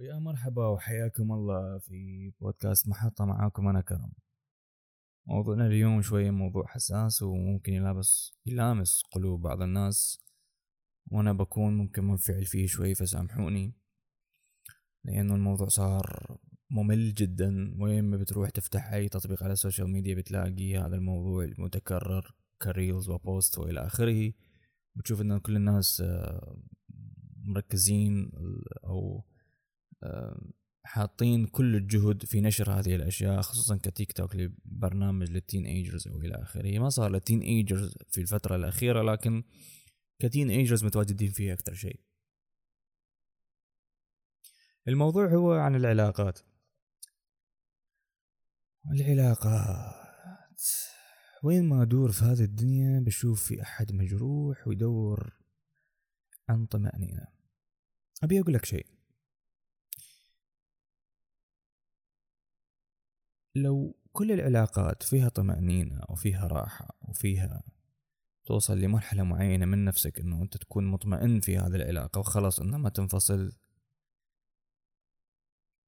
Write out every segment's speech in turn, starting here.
ويا مرحبا وحياكم الله في بودكاست محطة معاكم أنا كرم. موضوعنا اليوم شوية موضوع حساس وممكن يلابس يلامس قلوب بعض الناس وأنا بكون ممكن منفعل فيه شوي فسامحوني. لأنه الموضوع صار ممل جدا وين ما بتروح تفتح أي تطبيق على ال social media بتلاقي هذا الموضوع المتكرر ك reels و post وإلى آخره. بتشوف إنه كل الناس آه، مركزين أو حاطين كل الجهد في نشر هذه الأشياء خصوصا كتيك توك لبرنامج لل teenagers أو إلى آخره. ما صار لل teenagers في الفترة الأخيرة لكن ك teenagers متواجدين فيه أكثر شيء. الموضوع هو عن العلاقات. العلاقات. وين ما أدور في هذه الدنيا بشوف في أحد مجروح ويدور عن طمأنينة. أبي أقول لك شيء. لو كل العلاقات فيها طمأنينة وفيها راحة وفيها توصل لمرحلة معينة من نفسك إنه أنت تكون مطمئن في هذه العلاقة وخلاص إنها ما تنفصل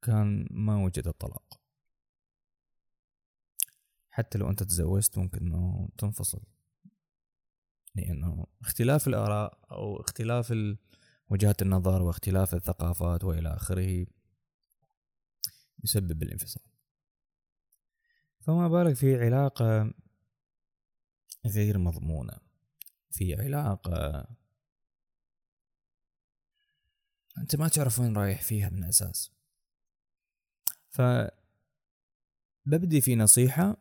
كان ما وجد الطلاق. حتى لو أنت تزوجت ممكن إنه تنفصل. لأنه اختلاف الآراء أو اختلاف وجهات النظر واختلاف الثقافات وإلى آخره يسبب الانفصال. فما بالك في علاقة غير مضمونة في علاقة أنت ما تعرف وين رايح فيها من الأساس ف ببدي في نصيحة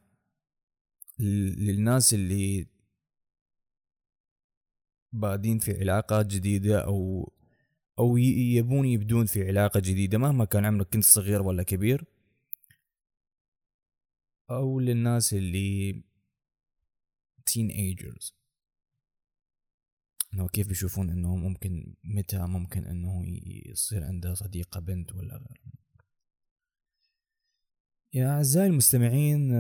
للناس اللي بادين في علاقات جديدة أو أو يبون يبدون في علاقة جديدة مهما كان عمرك كنت صغير ولا كبير. أو للناس اللي تين ايجرز إنه كيف بيشوفون إنه ممكن متى ممكن إنه يصير عنده صديقة بنت ولا غيره. يا أعزائي المستمعين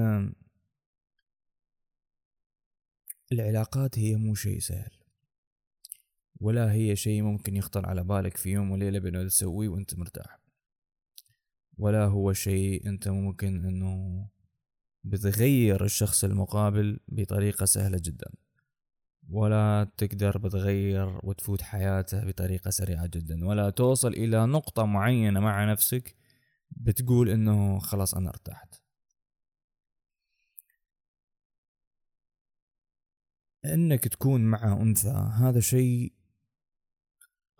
العلاقات هي مو شيء سهل. ولا هي شيء ممكن يخطر على بالك في يوم وليلة بأنه تسويه وأنت مرتاح. ولا هو شيء أنت ممكن إنه بتغير الشخص المقابل بطريقة سهلة جدا. ولا تقدر بتغير وتفوت حياته بطريقة سريعة جدا. ولا توصل إلى نقطة معينة مع نفسك بتقول إنه خلاص أنا ارتحت. إنك تكون مع أنثى هذا شيء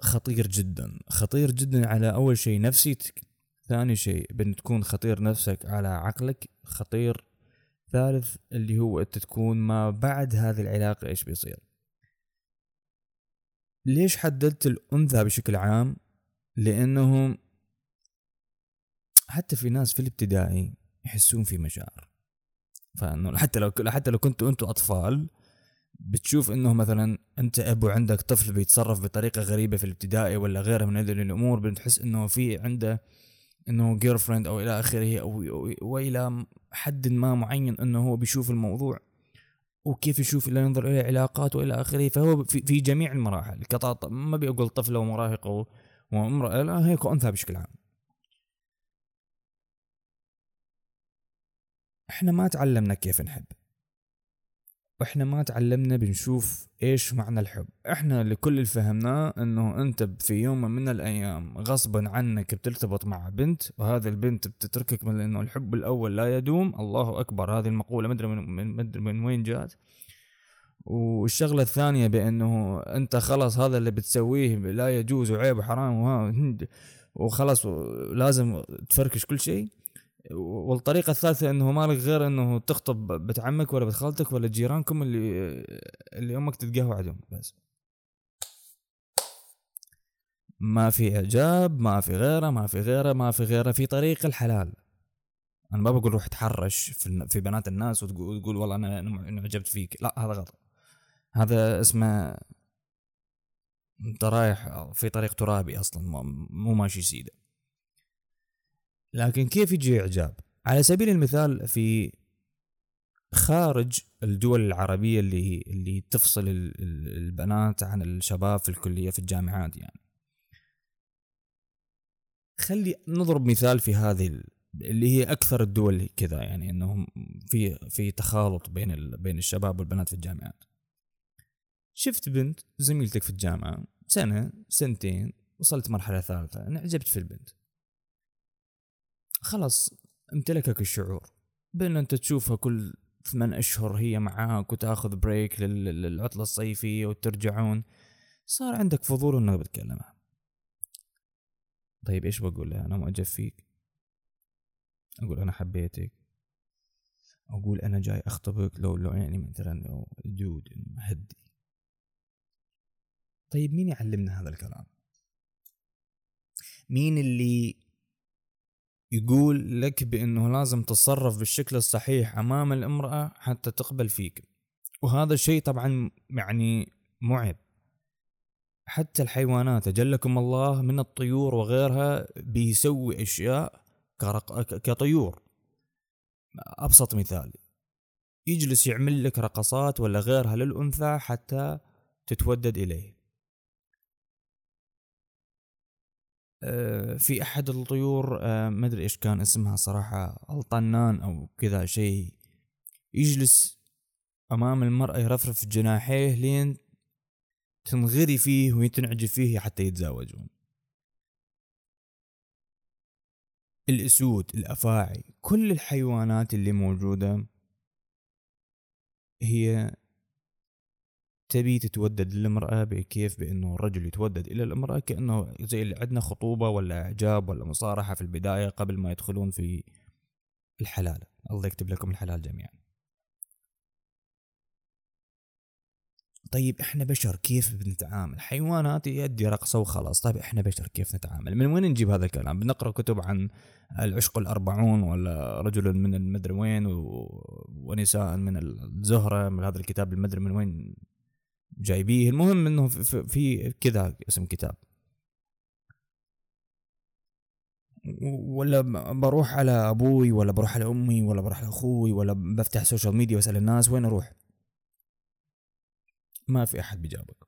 خطير جدا. خطير جدا على أول شيء نفسيتك. ثاني شيء بأن تكون خطير نفسك على عقلك. خطير ثالث اللي هو أنت تكون ما بعد هذه العلاقة إيش بيصير؟ ليش حددت الأنثى بشكل عام؟ لأنهم حتى في ناس في الابتدائي يحسون في مشاعر. فإنه حتى لو حتى لو كنتوا أنتوا أطفال بتشوف إنه مثلا أنت أبو عندك طفل بيتصرف بطريقة غريبة في الابتدائي ولا غيره من هذه الأمور بتحس إنه في عنده إنه جير فريند أو إلى آخره أو وإلى حد ما معين إنه هو بيشوف الموضوع وكيف يشوف لا ينظر إلى علاقات وإلى آخره فهو في, جميع المراحل. كطاط ما بيقول طفلة ومراهقة وامراه لا هيك أنثى بشكل عام. إحنا ما تعلمنا كيف نحب. وإحنا ما تعلمنا بنشوف إيش معنى الحب. إحنا اللي كل اللي فهمناه إنه أنت في يوم من الأيام غصبا عنك بترتبط مع بنت وهذه البنت بتتركك من إنه الحب الأول لا يدوم. الله أكبر هذه المقولة ما أدري من, من, وين جات. والشغلة الثانية بأنه أنت خلاص هذا اللي بتسويه لا يجوز وعيب وحرام وخلاص لازم تفركش كل شيء. والطريقة الثالثة إنه ما لك غير إنه تخطب بنت عمك ولا بنت خالتك ولا جيرانكم اللي اللي أمك تتقهوى عليهم بس. ما في إعجاب ما في غيره ما في غيره ما في غيره في طريق الحلال. أنا ما بقول روح تحرش في, بنات الناس وتقول, والله أنا انعجبت فيك. لا هذا غلط. هذا اسمه أنت رايح في طريق ترابي أصلا مو ماشي سيدة. لكن كيف يجي إعجاب؟ على سبيل المثال في خارج الدول العربية اللي اللي تفصل البنات عن الشباب في الكلية في الجامعات يعني. خلي نضرب مثال في هذه اللي هي أكثر الدول كذا يعني إنهم في في تخالط بين. بين الشباب والبنات في الجامعات. شفت بنت زميلتك في الجامعة سنة سنتين وصلت مرحلة ثالثة انعجبت في البنت. خلاص امتلكك الشعور. بين أنت تشوفها كل ثمان أشهر هي معاك وتأخذ بريك للعطلة الصيفية وترجعون. صار عندك فضول إنك بتكلمها طيب إيش بقول؟ لها أنا معجب فيك. أقول أنا حبيتك. أقول أنا جاي أخطبك لو لو يعني مثلا لو دود هدي طيب مين يعلمنا هذا الكلام؟ مين اللي يقول لك بأنه لازم تتصرف بالشكل الصحيح أمام الامرأة حتى تقبل فيك. وهذا الشيء طبعا يعني معب حتى الحيوانات أجلكم الله من الطيور وغيرها بيسوي أشياء كطيور. أبسط مثال يجلس يعمل لك رقصات ولا غيرها للأنثى حتى تتودد إليه. في أحد الطيور آه، ما أدري إيش كان اسمها صراحة الطنان أو كذا شيء يجلس أمام المرأة يرفرف جناحيه لين تنغري فيه وتنعجب فيه حتى يتزاوجون. الأسود الأفاعي كل الحيوانات اللي موجودة هي تبي تتودد للمرأة بكيف بأنه الرجل يتودد إلى المرأة كأنه زي اللي عندنا خطوبة ولا إعجاب ولا مصارحة في البداية قبل ما يدخلون في الحلال. الله يكتب لكم الحلال جميعا. طيب إحنا بشر كيف بنتعامل؟ حيوانات يدي رقصة وخلاص. طيب إحنا بشر كيف نتعامل؟ من وين نجيب هذا الكلام؟ بنقرأ كتب عن العشق الأربعون ولا رجل من المدري وين و... ونساء من الزهرة من هذا الكتاب المدري من وين جايبيه. المهم إنه في, كذا اسم كتاب. ولا بروح على أبوي ولا بروح على أمي ولا بروح على أخوي ولا بفتح social media وأسأل الناس وين أروح. ما في أحد بيجاوبك.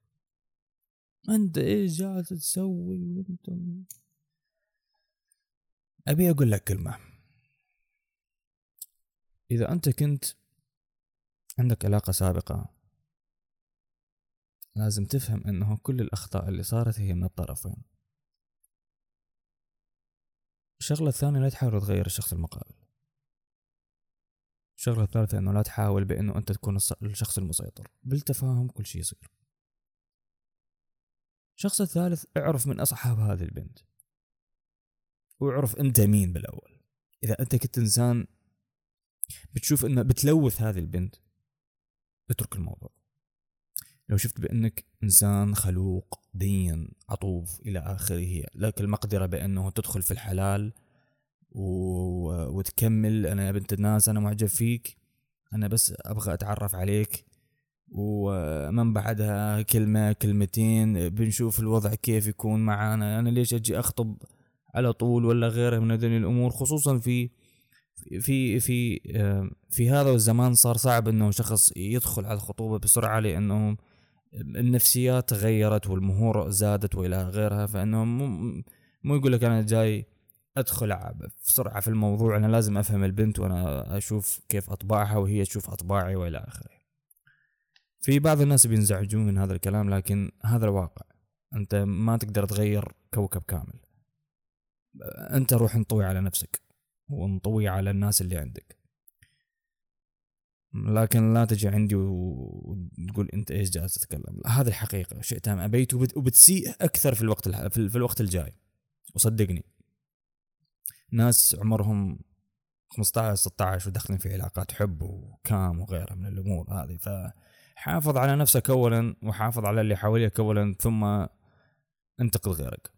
أنت إيش جالس تسوي وأنت؟ أبي أقول لك كلمة. إذا أنت كنت عندك علاقة سابقة لازم تفهم إنه كل الأخطاء اللي صارت هي من الطرفين. الشغلة الثانية لا تحاول تغير الشخص المقابل. الشغلة الثالثة إنه لا تحاول بإنه أنت تكون الشخص المسيطر. بالتفاهم كل شيء يصير. الشخص الثالث اعرف من أصحاب هذه البنت. واعرف انت مين بالأول. إذا أنت كنت إنسان بتشوف إنه بتلوث هذه البنت اترك الموضوع. لو شفت بأنك إنسان خلوق دين عطوف إلى آخره لك المقدرة بأنه تدخل في الحلال و... وتكمل. أنا يا بنت الناس أنا معجب فيك. أنا بس أبغى أتعرف عليك. ومن بعدها كلمة كلمتين بنشوف الوضع كيف يكون معانا. أنا ليش أجي أخطب على طول ولا غيره من هذه الأمور؟ خصوصا في في في في هذا الزمان صار صعب إنه شخص يدخل على الخطوبة بسرعة لأنه النفسيات تغيرت والمهور زادت وإلى غيرها فإنه مو, مو يقول لك أنا جاي أدخل بسرعة في الموضوع أنا لازم أفهم البنت وأنا أشوف كيف أطباعها وهي تشوف أطباعي وإلى آخره. في بعض الناس بينزعجون من هذا الكلام لكن هذا الواقع. أنت ما تقدر تغير كوكب كامل. أنت روح انطوي على نفسك وانطوي على الناس اللي عندك. لكن لا تجي عندي وتقول أنت إيش جالس تتكلم. هذه الحقيقة. شئت أم أبيت وبتسيء أكثر في الوقت في الوقت الجاي. وصدقني. ناس عمرهم 15 16 وداخلين في علاقات حب وكام وغيرها من الأمور هذه. فحافظ على نفسك اولا وحافظ على اللي حواليك اولا ثم انتقد غيرك.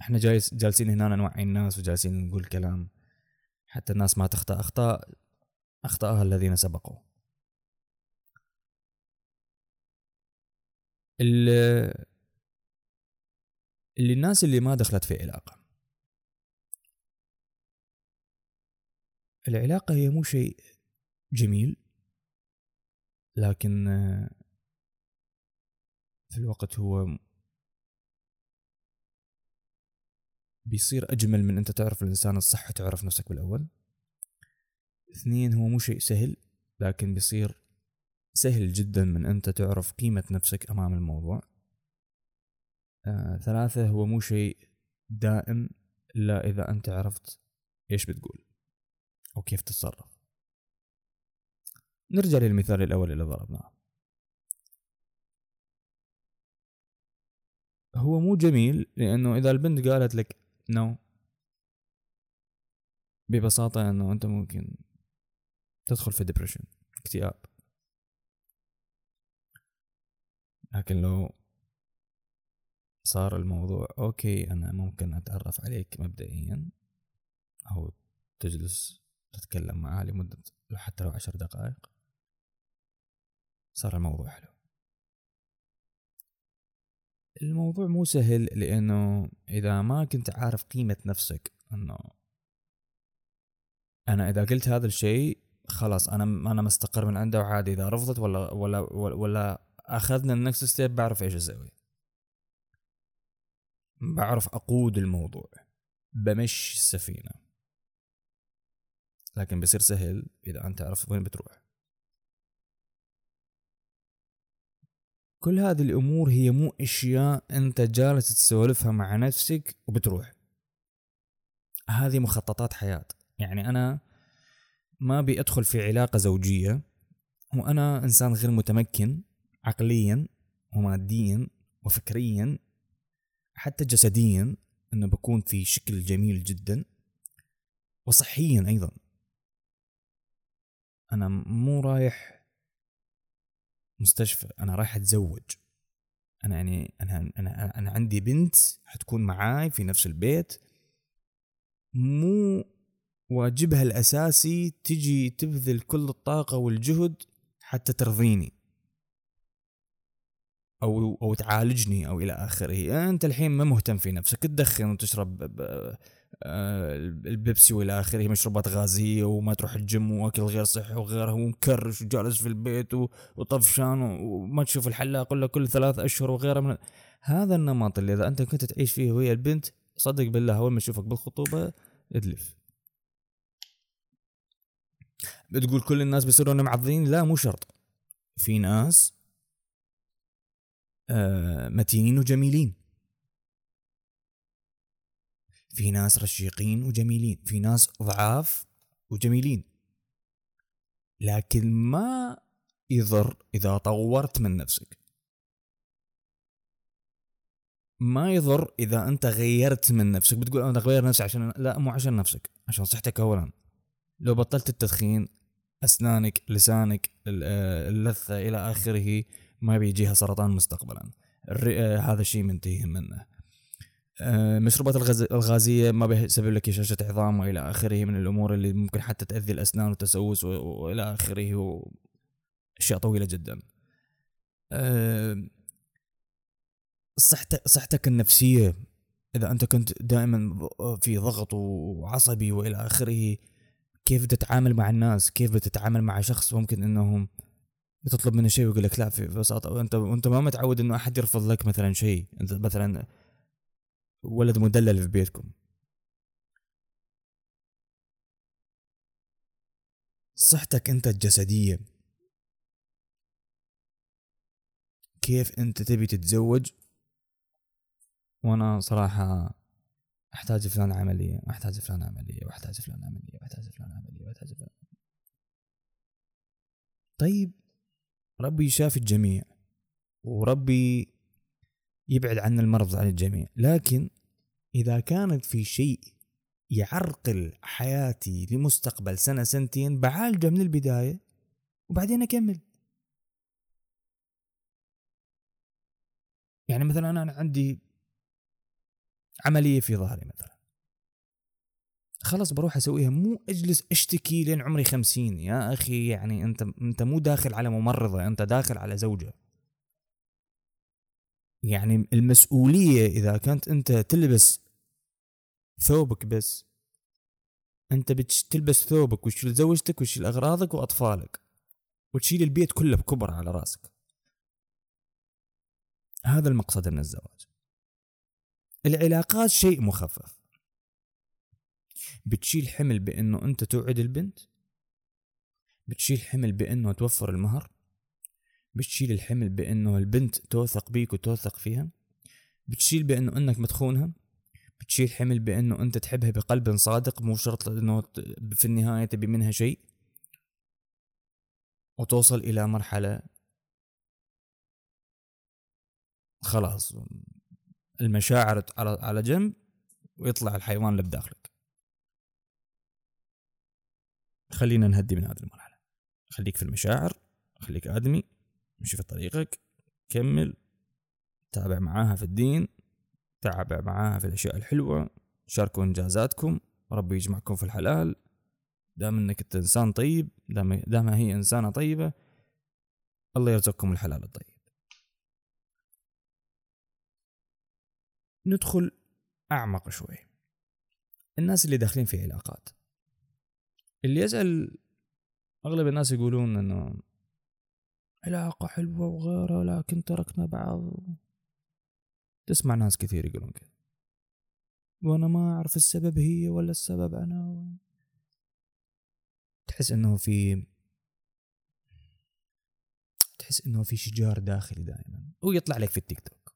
إحنا جالس جالسين هنا نوعي الناس وجالسين نقول كلام حتى الناس ما تخطأ اخطاء اخطاها الذين سبقوا. اللي الناس اللي ما دخلت في علاقة. العلاقة هي مو شيء جميل لكن في الوقت هو بيصير أجمل من أنت تعرف الإنسان الصح وتعرف نفسك بالأول. اثنين هو مو شيء سهل لكن بيصير سهل جدا من انت تعرف قيمة نفسك أمام الموضوع. آه، ثلاثة هو مو شيء دائم إلا إذا أنت عرفت إيش بتقول أو كيف تتصرف. نرجع للمثال الأول اللي ضربناه. هو مو جميل لأنه إذا البنت قالت لك نو no. ببساطة إنه أنت ممكن تدخل في depression اكتئاب. لكن لو صار الموضوع okay أنا ممكن أتعرف عليك مبدئيا أو تجلس تتكلم معاه لمدة حتى لو عشر دقائق. صار الموضوع حلو. الموضوع مو سهل لأنه إذا ما كنت عارف قيمة نفسك إنه أنا إذا قلت هذا الشيء خلاص أنا أنا مستقر من عنده وعادي إذا رفضت ولا ولا ولا أخذنا ال next step بعرف إيش أسوي. بعرف أقود الموضوع. بمشي السفينة. لكن بصير سهل إذا أنت تعرف وين بتروح. كل هذه الأمور هي مو أشياء أنت جالس تسولفها مع نفسك وبتروح. هذه مخططات حياة. يعني أنا ما أبي أدخل في علاقة زوجية وأنا إنسان غير متمكن. عقليا وماديا وفكريا حتى جسديا إنه بكون في شكل جميل جدا وصحيا أيضا. أنا مو رايح مستشفى أنا رايح أتزوج. أنا يعني أنا أنا أنا عندي بنت حتكون معاي في نفس البيت. مو واجبها الأساسي تجي تبذل كل الطاقة والجهد حتى ترضيني. أو أو تعالجني أو إلى آخره. أنت الحين ما مهتم في نفسك. تدخن وتشرب آه، البيبسي وإلى آخره مشروبات غازية وما تروح الجيم وأكل غير صحي وغيره ومكرش وجالس في البيت وطفشان وما تشوف الحلاق الا كل ثلاث أشهر وغيره من هذا النمط اللي إذا أنت كنت تعيش فيه وهي البنت صدق بالله أول ما تشوفك بالخطوبة ادلف بتقول كل الناس بيصيرون معضين؟ لا مو شرط. في ناس متينين وجميلين. في ناس رشيقين وجميلين في ناس ضعاف وجميلين. لكن ما يضر إذا طورت من نفسك. ما يضر إذا أنت غيرت من نفسك. بتقول أنا اغير نفسي عشان لا مو عشان نفسك عشان صحتك اولا. لو بطلت التدخين أسنانك لسانك آه، اللثة إلى آخره ما بيجيها سرطان مستقبلا. آه، هذا الشيء منتهي منه. آه، الغازية ما بيسبب لك هشاشة عظام وإلى آخره من الأمور اللي ممكن حتى تأذي الأسنان وتسوس وإلى آخره وأشياء طويلة جدا. صحتك صحتك النفسية إذا أنت كنت دائما في ضغط وعصبي وإلى آخره كيف بتتعامل مع الناس؟ كيف بتتعامل مع شخص ممكن إنهم بتطلب منه شيء ويقول لك لا في ببساطه أنت وانت ما متعود إنه أحد يرفض لك مثلا شيء. أنت مثلا ولد مدلل في بيتكم. صحتك أنت الجسدية. كيف أنت تبي تتزوج؟ وأنا صراحة أحتاج فلان عملية وأحتاج فلان عملية وأحتاج فلان عملية وأحتاج فلان عملية وأحتاج فلان. طيب ربي يشافي الجميع وربي يبعد عنا المرض عن الجميع. لكن إذا كانت في شيء يعرقل حياتي لمستقبل سنة سنتين بعالجه من البداية وبعدين أكمل. يعني مثلا أنا عندي عملية في ظهري مثلا. خلاص بروح أسويها. مو أجلس أشتكي لين عمري خمسين. يا أخي يعني أنت أنت مو داخل على ممرضة أنت داخل على زوجة. يعني المسؤولية إذا كانت أنت تلبس ثوبك بس أنت بتلبس ثوبك وتشيل زوجتك وتشيل أغراضك وأطفالك وتشيل البيت كله بكبر على رأسك. هذا المقصد من الزواج. العلاقات شيء مخفف. بتشيل حمل بإنه أنت توعد البنت؟ بتشيل حمل بإنه توفر المهر؟ بتشيل الحمل بإنه البنت توثق بيك وتوثق فيها؟ بتشيل بإنه إنك متخونها؟ بتشيل حمل بإنه أنت تحبها بقلب صادق مو شرط إنه في النهاية تبي منها شيء؟ وتوصل إلى مرحلة خلاص المشاعر على على جنب ويطلع الحيوان اللي بداخلك. خلينا نهدي من هذه المرحلة. خليك في المشاعر خليك آدمي امشي في طريقك كمل تابع معاها في الدين تابع معاها في الأشياء الحلوة شاركوا إنجازاتكم ربي يجمعكم في الحلال. دام إنك أنت إنسان طيب دام دام هي إنسانة طيبة الله يرزقكم الحلال الطيب. ندخل أعمق شوي. الناس اللي داخلين في علاقات. اللي يسأل أغلب الناس يقولون إنه علاقة حلوة وغيرها لكن تركنا بعض. تسمع ناس كثير يقولون كذا. وأنا ما أعرف السبب هي ولا السبب أنا. تحس إنه في تحس إنه في شجار داخلي دائما. ويطلع لك في التيك توك.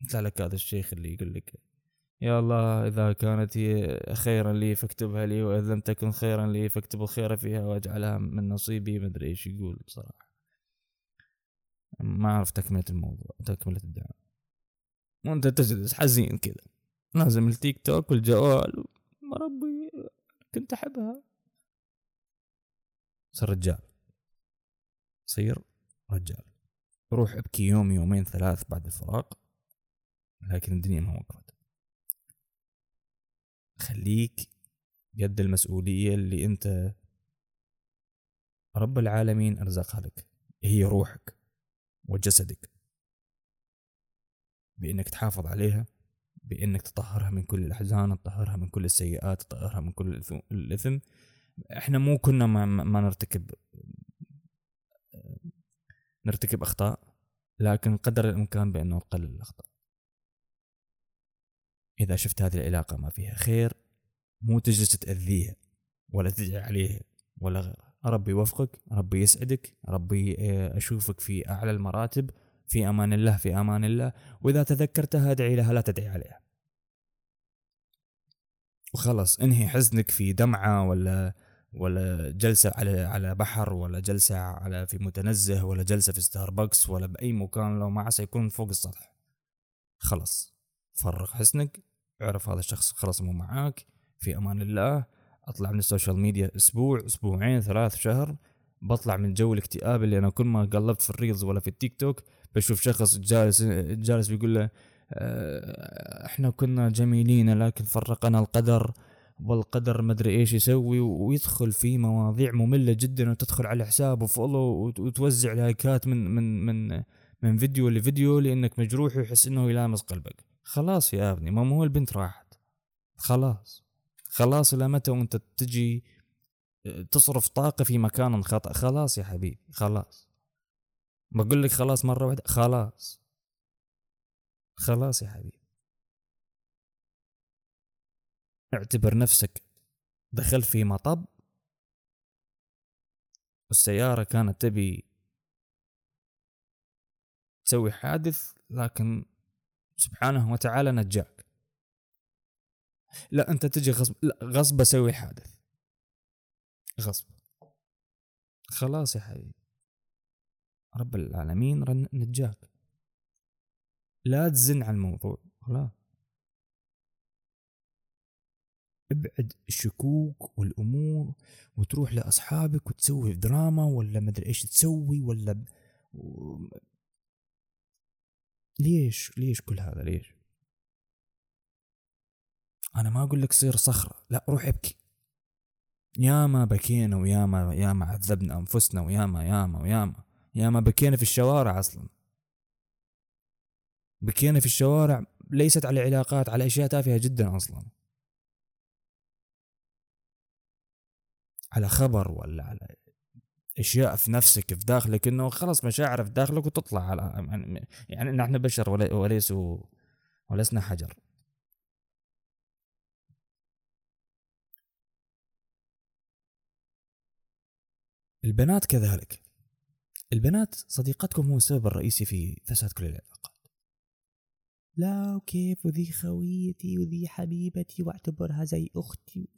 يطلع لك هذا الشيخ اللي يقول لك يا الله إذا كانت هي خيرا لي فاكتبها لي وإذا لم تكن خيرا لي فاكتب الخير فيها واجعلها من نصيبي. ما أدري إيش يقول بصراحة. ما أعرف تكملة الموضوع تكملة الدعوة وأنت تجلس حزين كذا. لازم التيك توك والجوال ربي كنت أحبها. صار رجال. صير رجال. روح ابكي يوم يومين ثلاث بعد الفراق لكن الدنيا ما وقفت. خليك بيد المسؤولية اللي أنت رب العالمين ارزقها لك. هي روحك وجسدك. بإنك تحافظ عليها بإنك تطهرها من كل الأحزان تطهرها من كل السيئات تطهرها من كل الاثم إحنا مو كنا ما, ما نرتكب نرتكب أخطاء لكن قدر الإمكان بانه نقلل الأخطاء. إذا شفت هذه العلاقة ما فيها خير مو تجلس تأذيها ولا تدعي عليها ولا غيرها ربي يوفقك ربي يسعدك ربي آه، أشوفك في أعلى المراتب في أمان الله في أمان الله. وإذا تذكرتها ادعي لها لا تدعي عليها. وخلص انهي حزنك في دمعة ولا ولا جلسة على على بحر ولا جلسة على في متنزه ولا جلسة في ستاربكس ولا بأي مكان لو ما عسى يكون فوق السطح. خلص فرغ حزنك اعرف هذا الشخص خلاص مو معاك في أمان الله أطلع من ال social media أسبوع أسبوعين ثلاث شهر بطلع من جو الاكتئاب اللي أنا كل ما قلبت في ال reels ولا في التيك توك بشوف شخص جالس جالس بيقول له آه، إحنا كنا جميلين لكن فرقنا القدر والقدر مدري إيش يسوي ويدخل في مواضيع مملة جدا وتدخل على حسابه follow وتوزع لايكات من من من من فيديو لفيديو لأنك مجروح ويحس إنه يلامس قلبك. خلاص يا ابني ما هو البنت راحت. خلاص. خلاص إلى متى وأنت تجي تصرف طاقة في مكان خطأ. خلاص يا حبيبي خلاص. بقول لك خلاص مرة واحدة خلاص. خلاص يا حبيبي. اعتبر نفسك دخلت في مطب. والسيارة كانت تبي تسوي حادث لكن سبحانه وتعالى نجاك. لا أنت تجي غصب لا غصب أسوي حادث. غصب. خلاص يا حبيبي. رب العالمين نجاك. لا تزن على الموضوع. خلاص ابعد الشكوك والأمور وتروح لأصحابك وتسوي دراما ولا مدري إيش تسوي ولا. ليش؟ ليش كل هذا؟ ليش؟ أنا ما أقول لك صير صخرة. لا روح ابكي. ياما بكينا وياما ياما عذبنا أنفسنا وياما ياما وياما ياما بكينا في الشوارع أصلا. بكينا في الشوارع ليست على علاقات على أشياء تافهة جدا أصلا. على خبر ولا على أشياء في نفسك في داخلك إنه خلاص مشاعر في داخلك وتطلع. على يعني, يعني نحن بشر وليسوا ولسنا حجر. البنات كذلك. البنات صديقتكم هو السبب الرئيسي في فساد كل العلاقات. لا وكيف؟ وذي خويتي وذي حبيبتي واعتبرها زي أختي.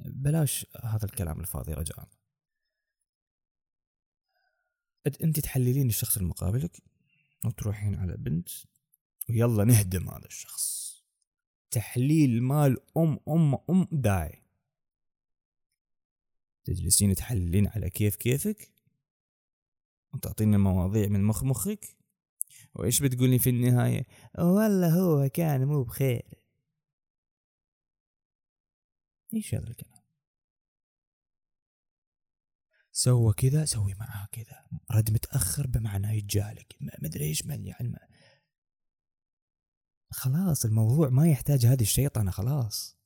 بلاش هذا الكلام الفاضي رجاء. أنت تحللين الشخص المقابلك وتروحين على بنت ويلا نهدم هذا الشخص. تحليل مال ام ام أم داعي. تجلسين تحللين على كيف كيفك وتعطيني مواضيع من مخ مخك. وإيش بتقولي في النهاية؟ والله هو كان مو بخير. إيش هذا الكلام. سوى كذا سوي معاه كذا. رد متأخر بمعنى يتجاهلك ما أدري إيش يعني خلاص الموضوع ما يحتاج هذه الشيطنة خلاص.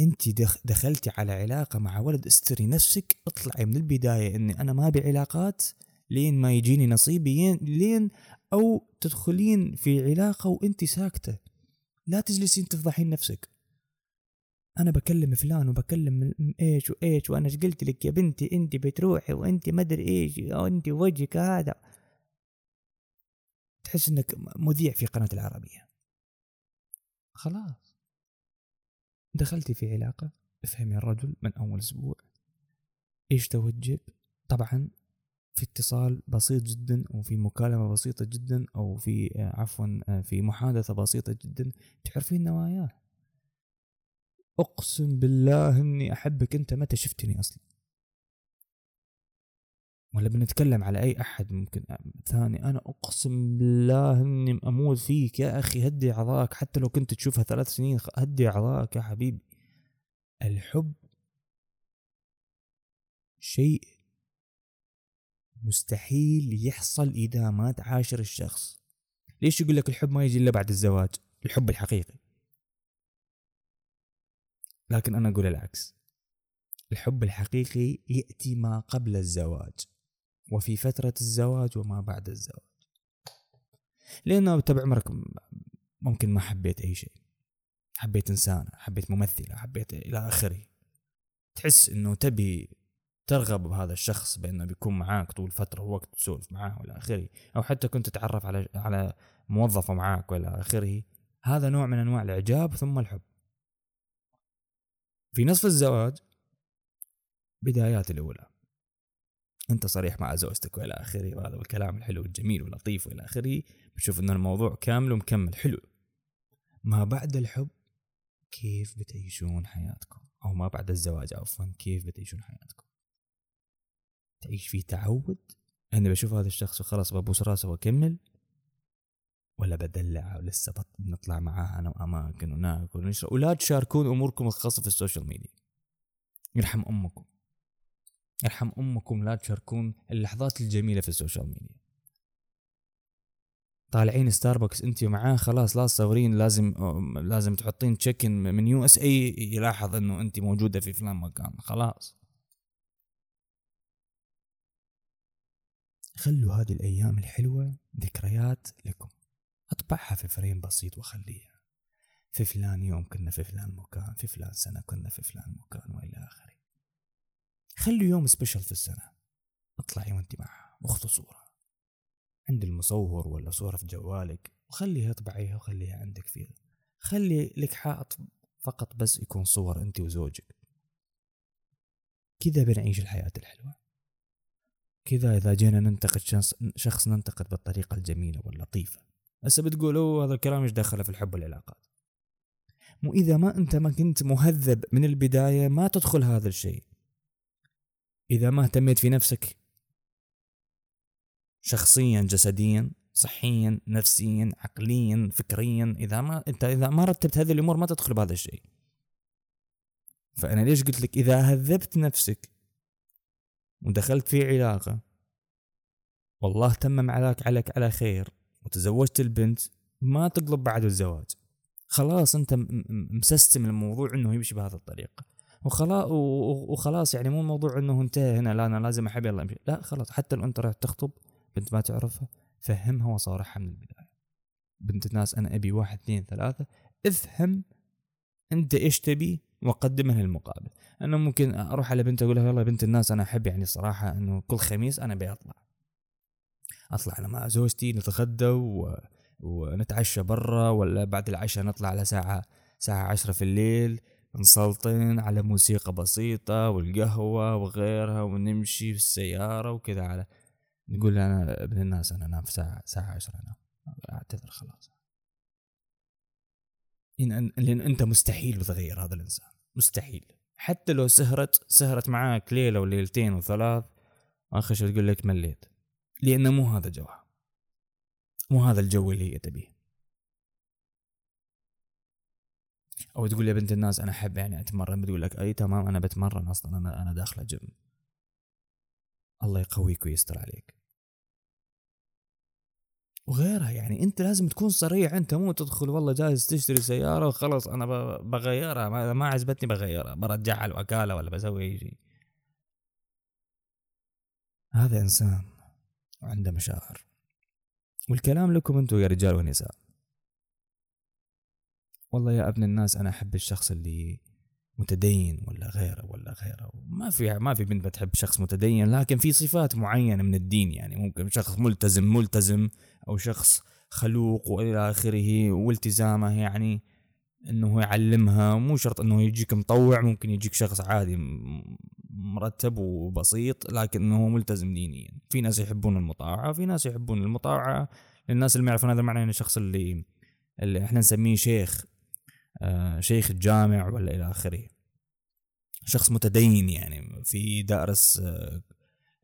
أنت دخلتي على علاقة مع ولد استري نفسك اطلعي من البداية إني أنا ما أبي علاقات لين ما يجيني نصيبي لين أو تدخلين في علاقة وأنت ساكتة. لا تجلسين تفضحين نفسك. أنا بكلم فلان وبكلم إيش وإيش وأنا إيش قلت لك يا بنتي؟ أنت بتروحي وأنت ما أدري إيش وانت وجهك هذا. تحس إنك مذيع في قناة العربية. خلاص. دخلتي في علاقة افهمي الرجل من أول أسبوع. إيش توجب طبعا في اتصال بسيط جدا أو في مكالمة بسيطة جدا أو في آه، عفوا آه، في محادثة بسيطة جدا تعرفين نواياه. أقسم بالله إني أحبك. أنت متى شفتني أصلا؟ ولا بنتكلم على أي أحد ممكن ثاني أنا أقسم بالله إني أموت فيك يا أخي. هدي عضاك حتى لو كنت تشوفها ثلاث سنين هدي عضاك يا حبيبي. الحب شيء مستحيل يحصل إذا ما تعاشر الشخص. ليش يقول لك الحب ما يجي إلا بعد الزواج؟ الحب الحقيقي. لكن أنا أقول العكس. الحب الحقيقي يأتي ما قبل الزواج وفي فترة الزواج وما بعد الزواج. لأنه تبع عمرك ممكن ما حبيت أي شيء. حبيت إنسانة حبيت ممثلة حبيت إلى آخره. تحس إنه تبي ترغب بهذا الشخص بأنه بيكون معاك طول فترة وقت تسولف معاه وإلى آخره. أو حتى كنت تتعرف على على موظفة معاك وإلى آخره. هذا نوع من أنواع الإعجاب ثم الحب. في نصف الزواج بدايات الأولى. أنت صريح مع زوجتك وإلى آخره وهذا الكلام الحلو الجميل واللطيف وإلى آخره. بشوف إن الموضوع كامل ومكمل. حلو. ما بعد الحب كيف بتعيشون حياتكم؟ أو ما بعد الزواج عفوا كيف بتعيشون حياتكم؟ تعيش في تعود؟ أنا بشوف هذا الشخص وخلاص ببوس راسه وأكمل. ولا بدلع ولسه بنطلع معاه أنا وأماكن وناكل ونشرب. ولا تشاركون أموركم الخاصة في ال social media. يرحم أمكم. ارحم أمكم لا تشاركون اللحظات الجميلة في ال social media. طالعين ستاربكس أنت معاه خلاص لا تصورين لازم لازم تحطين check-in من يو اس اي يلاحظ إنه أنت موجودة في فلان مكان. خلاص. خلوا هذه الأيام الحلوة ذكريات لكم. اطبعها في frame بسيط وخليها في فلان يوم كنا في فلان مكان في فلان سنة كنا في فلان مكان وإلى آخره. خلوا يوم special في السنة. اطلعي وأنت معها واخذوا صورة. عند المصور ولا صورة في جوالك وخليها أطبعيها وخليها عندك فيها. خلي لك حائط فقط بس يكون صور أنت وزوجك. كذا بنعيش الحياة الحلوة. كذا إذا جينا ننتقد شخص ننتقد بالطريقة الجميلة واللطيفة. هسه بتقول هذا الكلام إيش دخله في الحب والعلاقات؟ مو إذا ما أنت ما كنت مهذب من البداية ما تدخل هذا الشيء. إذا ما اهتميت في نفسك شخصيا جسديا صحيا نفسيا عقليا فكريا إذا ما أنت إذا ما رتبت هذه الأمور ما تدخل بهذا الشيء. فأنا ليش قلت لك إذا هذبت نفسك ودخلت في علاقة والله تمم عليك عليك على خير. وتزوجت البنت ما تقلب بعد الزواج. خلاص أنت مسستم الموضوع إنه يمشي بهذه الطريقة. وخلاص وخلاص يعني مو الموضوع إنه انتهى هنا لا أنا لازم أحب يلا أمشي. لا خلاص حتى لو أنت رايح تخطب بنت ما تعرفها فهمها وصارحها من البداية. بنت الناس أنا أبي واحد اثنين ثلاثة افهم أنت إيش تبي واقدم لها المقابل أنا ممكن أروح على بنت أقول لها والله بنت الناس أنا أحب يعني صراحة إنه كل خميس أنا بيطلع. أطلع أنا مع زوجتي نتغدى و... ونتعشى برا ولا بعد العشاء نطلع على ساعة ساعة عشرة في الليل نسلطن على موسيقى بسيطة والقهوة وغيرها ونمشي في السيارة وكذا على نقول أنا ابن الناس أنا أنام في ساعة ساعة عشرة أنام. أعتذر خلاص. إن لأن أنت مستحيل تغير هذا الإنسان مستحيل. حتى لو سهرت سهرت معاك ليلة وليلتين وثلاث آخر شيء تقول لك مليت. لأنه مو هذا جوها مو هذا الجو اللي هي تبيه. أو تقول يا بنت الناس أنا أحب يعني أتمرن. بتقول لك أي تمام أنا بتمرن أصلا. أنا أنا داخله جيم الله يقويك ويستر عليك. وغيرها يعني أنت لازم تكون صريح. أنت مو تدخل والله جالس تشتري سيارة وخلاص. أنا بغيرها. ما عجبتني بغيرها. برجعها الوكالة ولا بسوي أي شيء. هذا إنسان. وعنده مشاعر. والكلام لكم أنتم يا رجال ونساء. والله يا ابن الناس أنا أحب الشخص اللي متدين ولا غيره ولا غيره. ما في ما في بنت بتحب شخص متدين لكن في صفات معينة من الدين يعني ممكن شخص ملتزم ملتزم أو شخص خلوق وإلى آخره والتزامه يعني إنه يعلمها. مو شرط إنه يجيك مطوع ممكن يجيك شخص عادي مرتب وبسيط لكنه ملتزم دينيا. في ناس يحبون المطاوعه في ناس يحبون المطاوعه للناس اللي ما يعرفون هذا معناه ان الشخص اللي اللي إحنا نسميه شيخ آه، شيخ الجامع ولا إلى آخره. شخص متدين يعني في دأرس آه،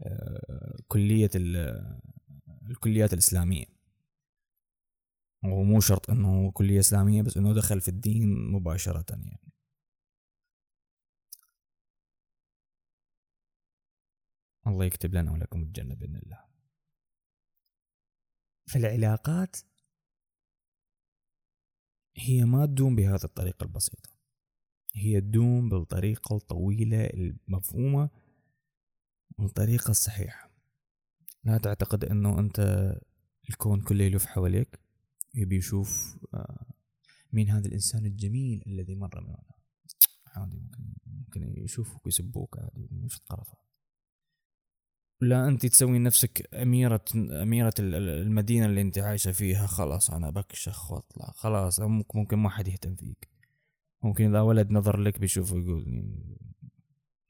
آه، كلية الكليات الإسلامية. ومو شرط إنه كلية إسلامية بس إنه دخل في الدين مباشرة يعني. الله يكتب لنا ولكم الجنة بإذن الله. في العلاقات هي ما تدوم بهذه الطريقة البسيطة. هي تدوم بالطريقة الطويلة المفهومة والطريقة الصحيحة. لا تعتقد إنه أنت الكون كله يلف حواليك يبي يشوف آه، مين هذا الإنسان الجميل الذي مر من عادي ممكن ممكن يشوفك ويسبوك عادي مش القرفة لا انت تسوي نفسك أميرة أميرة المدينة اللي انت عايشة فيها. خلاص أنا بكشخ وأطلع. خلاص ممكن ما حد يهتم فيك. ممكن إذا ولد نظر لك بيشوفه يقول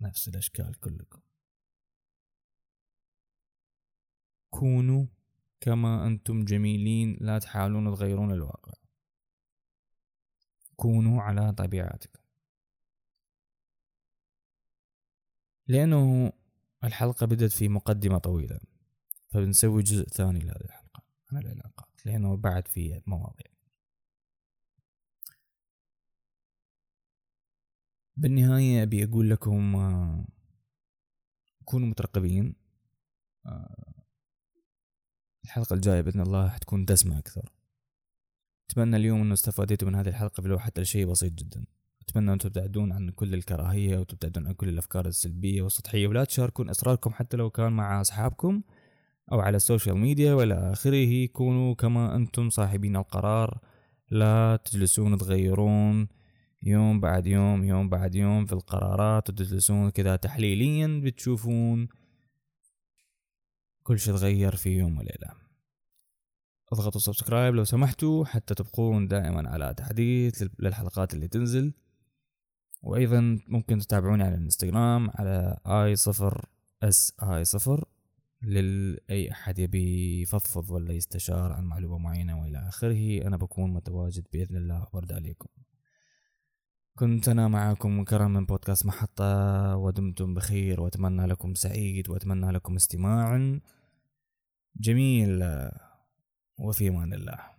نفس الأشكال كلكم. كونوا كما أنتم جميلين لا تحاولون تغيرون الواقع. كونوا على طبيعتكم. لأنه الحلقة بدت في مقدمة طويلة فبنسوي جزء ثاني لهذه الحلقة عن العلاقات لأنه بعد في مواضيع. بالنهاية أبي أقول لكم آه، كونوا مترقبين آه، الحلقة الجاية بإذن الله حتكون دسمة أكثر. أتمنى اليوم أنه استفاديتوا من هذه الحلقة ولو حتى شيء بسيط جدا. أتمنى أن تبتعدون عن كل الكراهية وتبتعدون عن كل الأفكار السلبية والسطحية ولا تشاركون أسراركم حتى لو كان مع أصحابكم أو على ال social media وإلى آخره. كونوا كما أنتم صاحبين القرار. لا تجلسون تغيرون يوم بعد يوم يوم بعد يوم في القرارات وتجلسون كذا تحليليا بتشوفون كل شيء تغير في يوم وليلة. اضغطوا subscribe لو سمحتوا حتى تبقون دائما على تحديث للحلقات اللي تنزل. وأيضا ممكن تتابعوني على الإنستغرام على I صفر S I صفر لأي أحد يبي يفضفض ولا يستشار عن معلومة معينة وإلى آخره. أنا بكون متواجد بإذن الله. وبرد عليكم. كنت أنا معكم كرم من بودكاست محطة. ودمتم بخير. وأتمنى لكم سعيد. وأتمنى لكم استماع جميل. وفي أمان الله.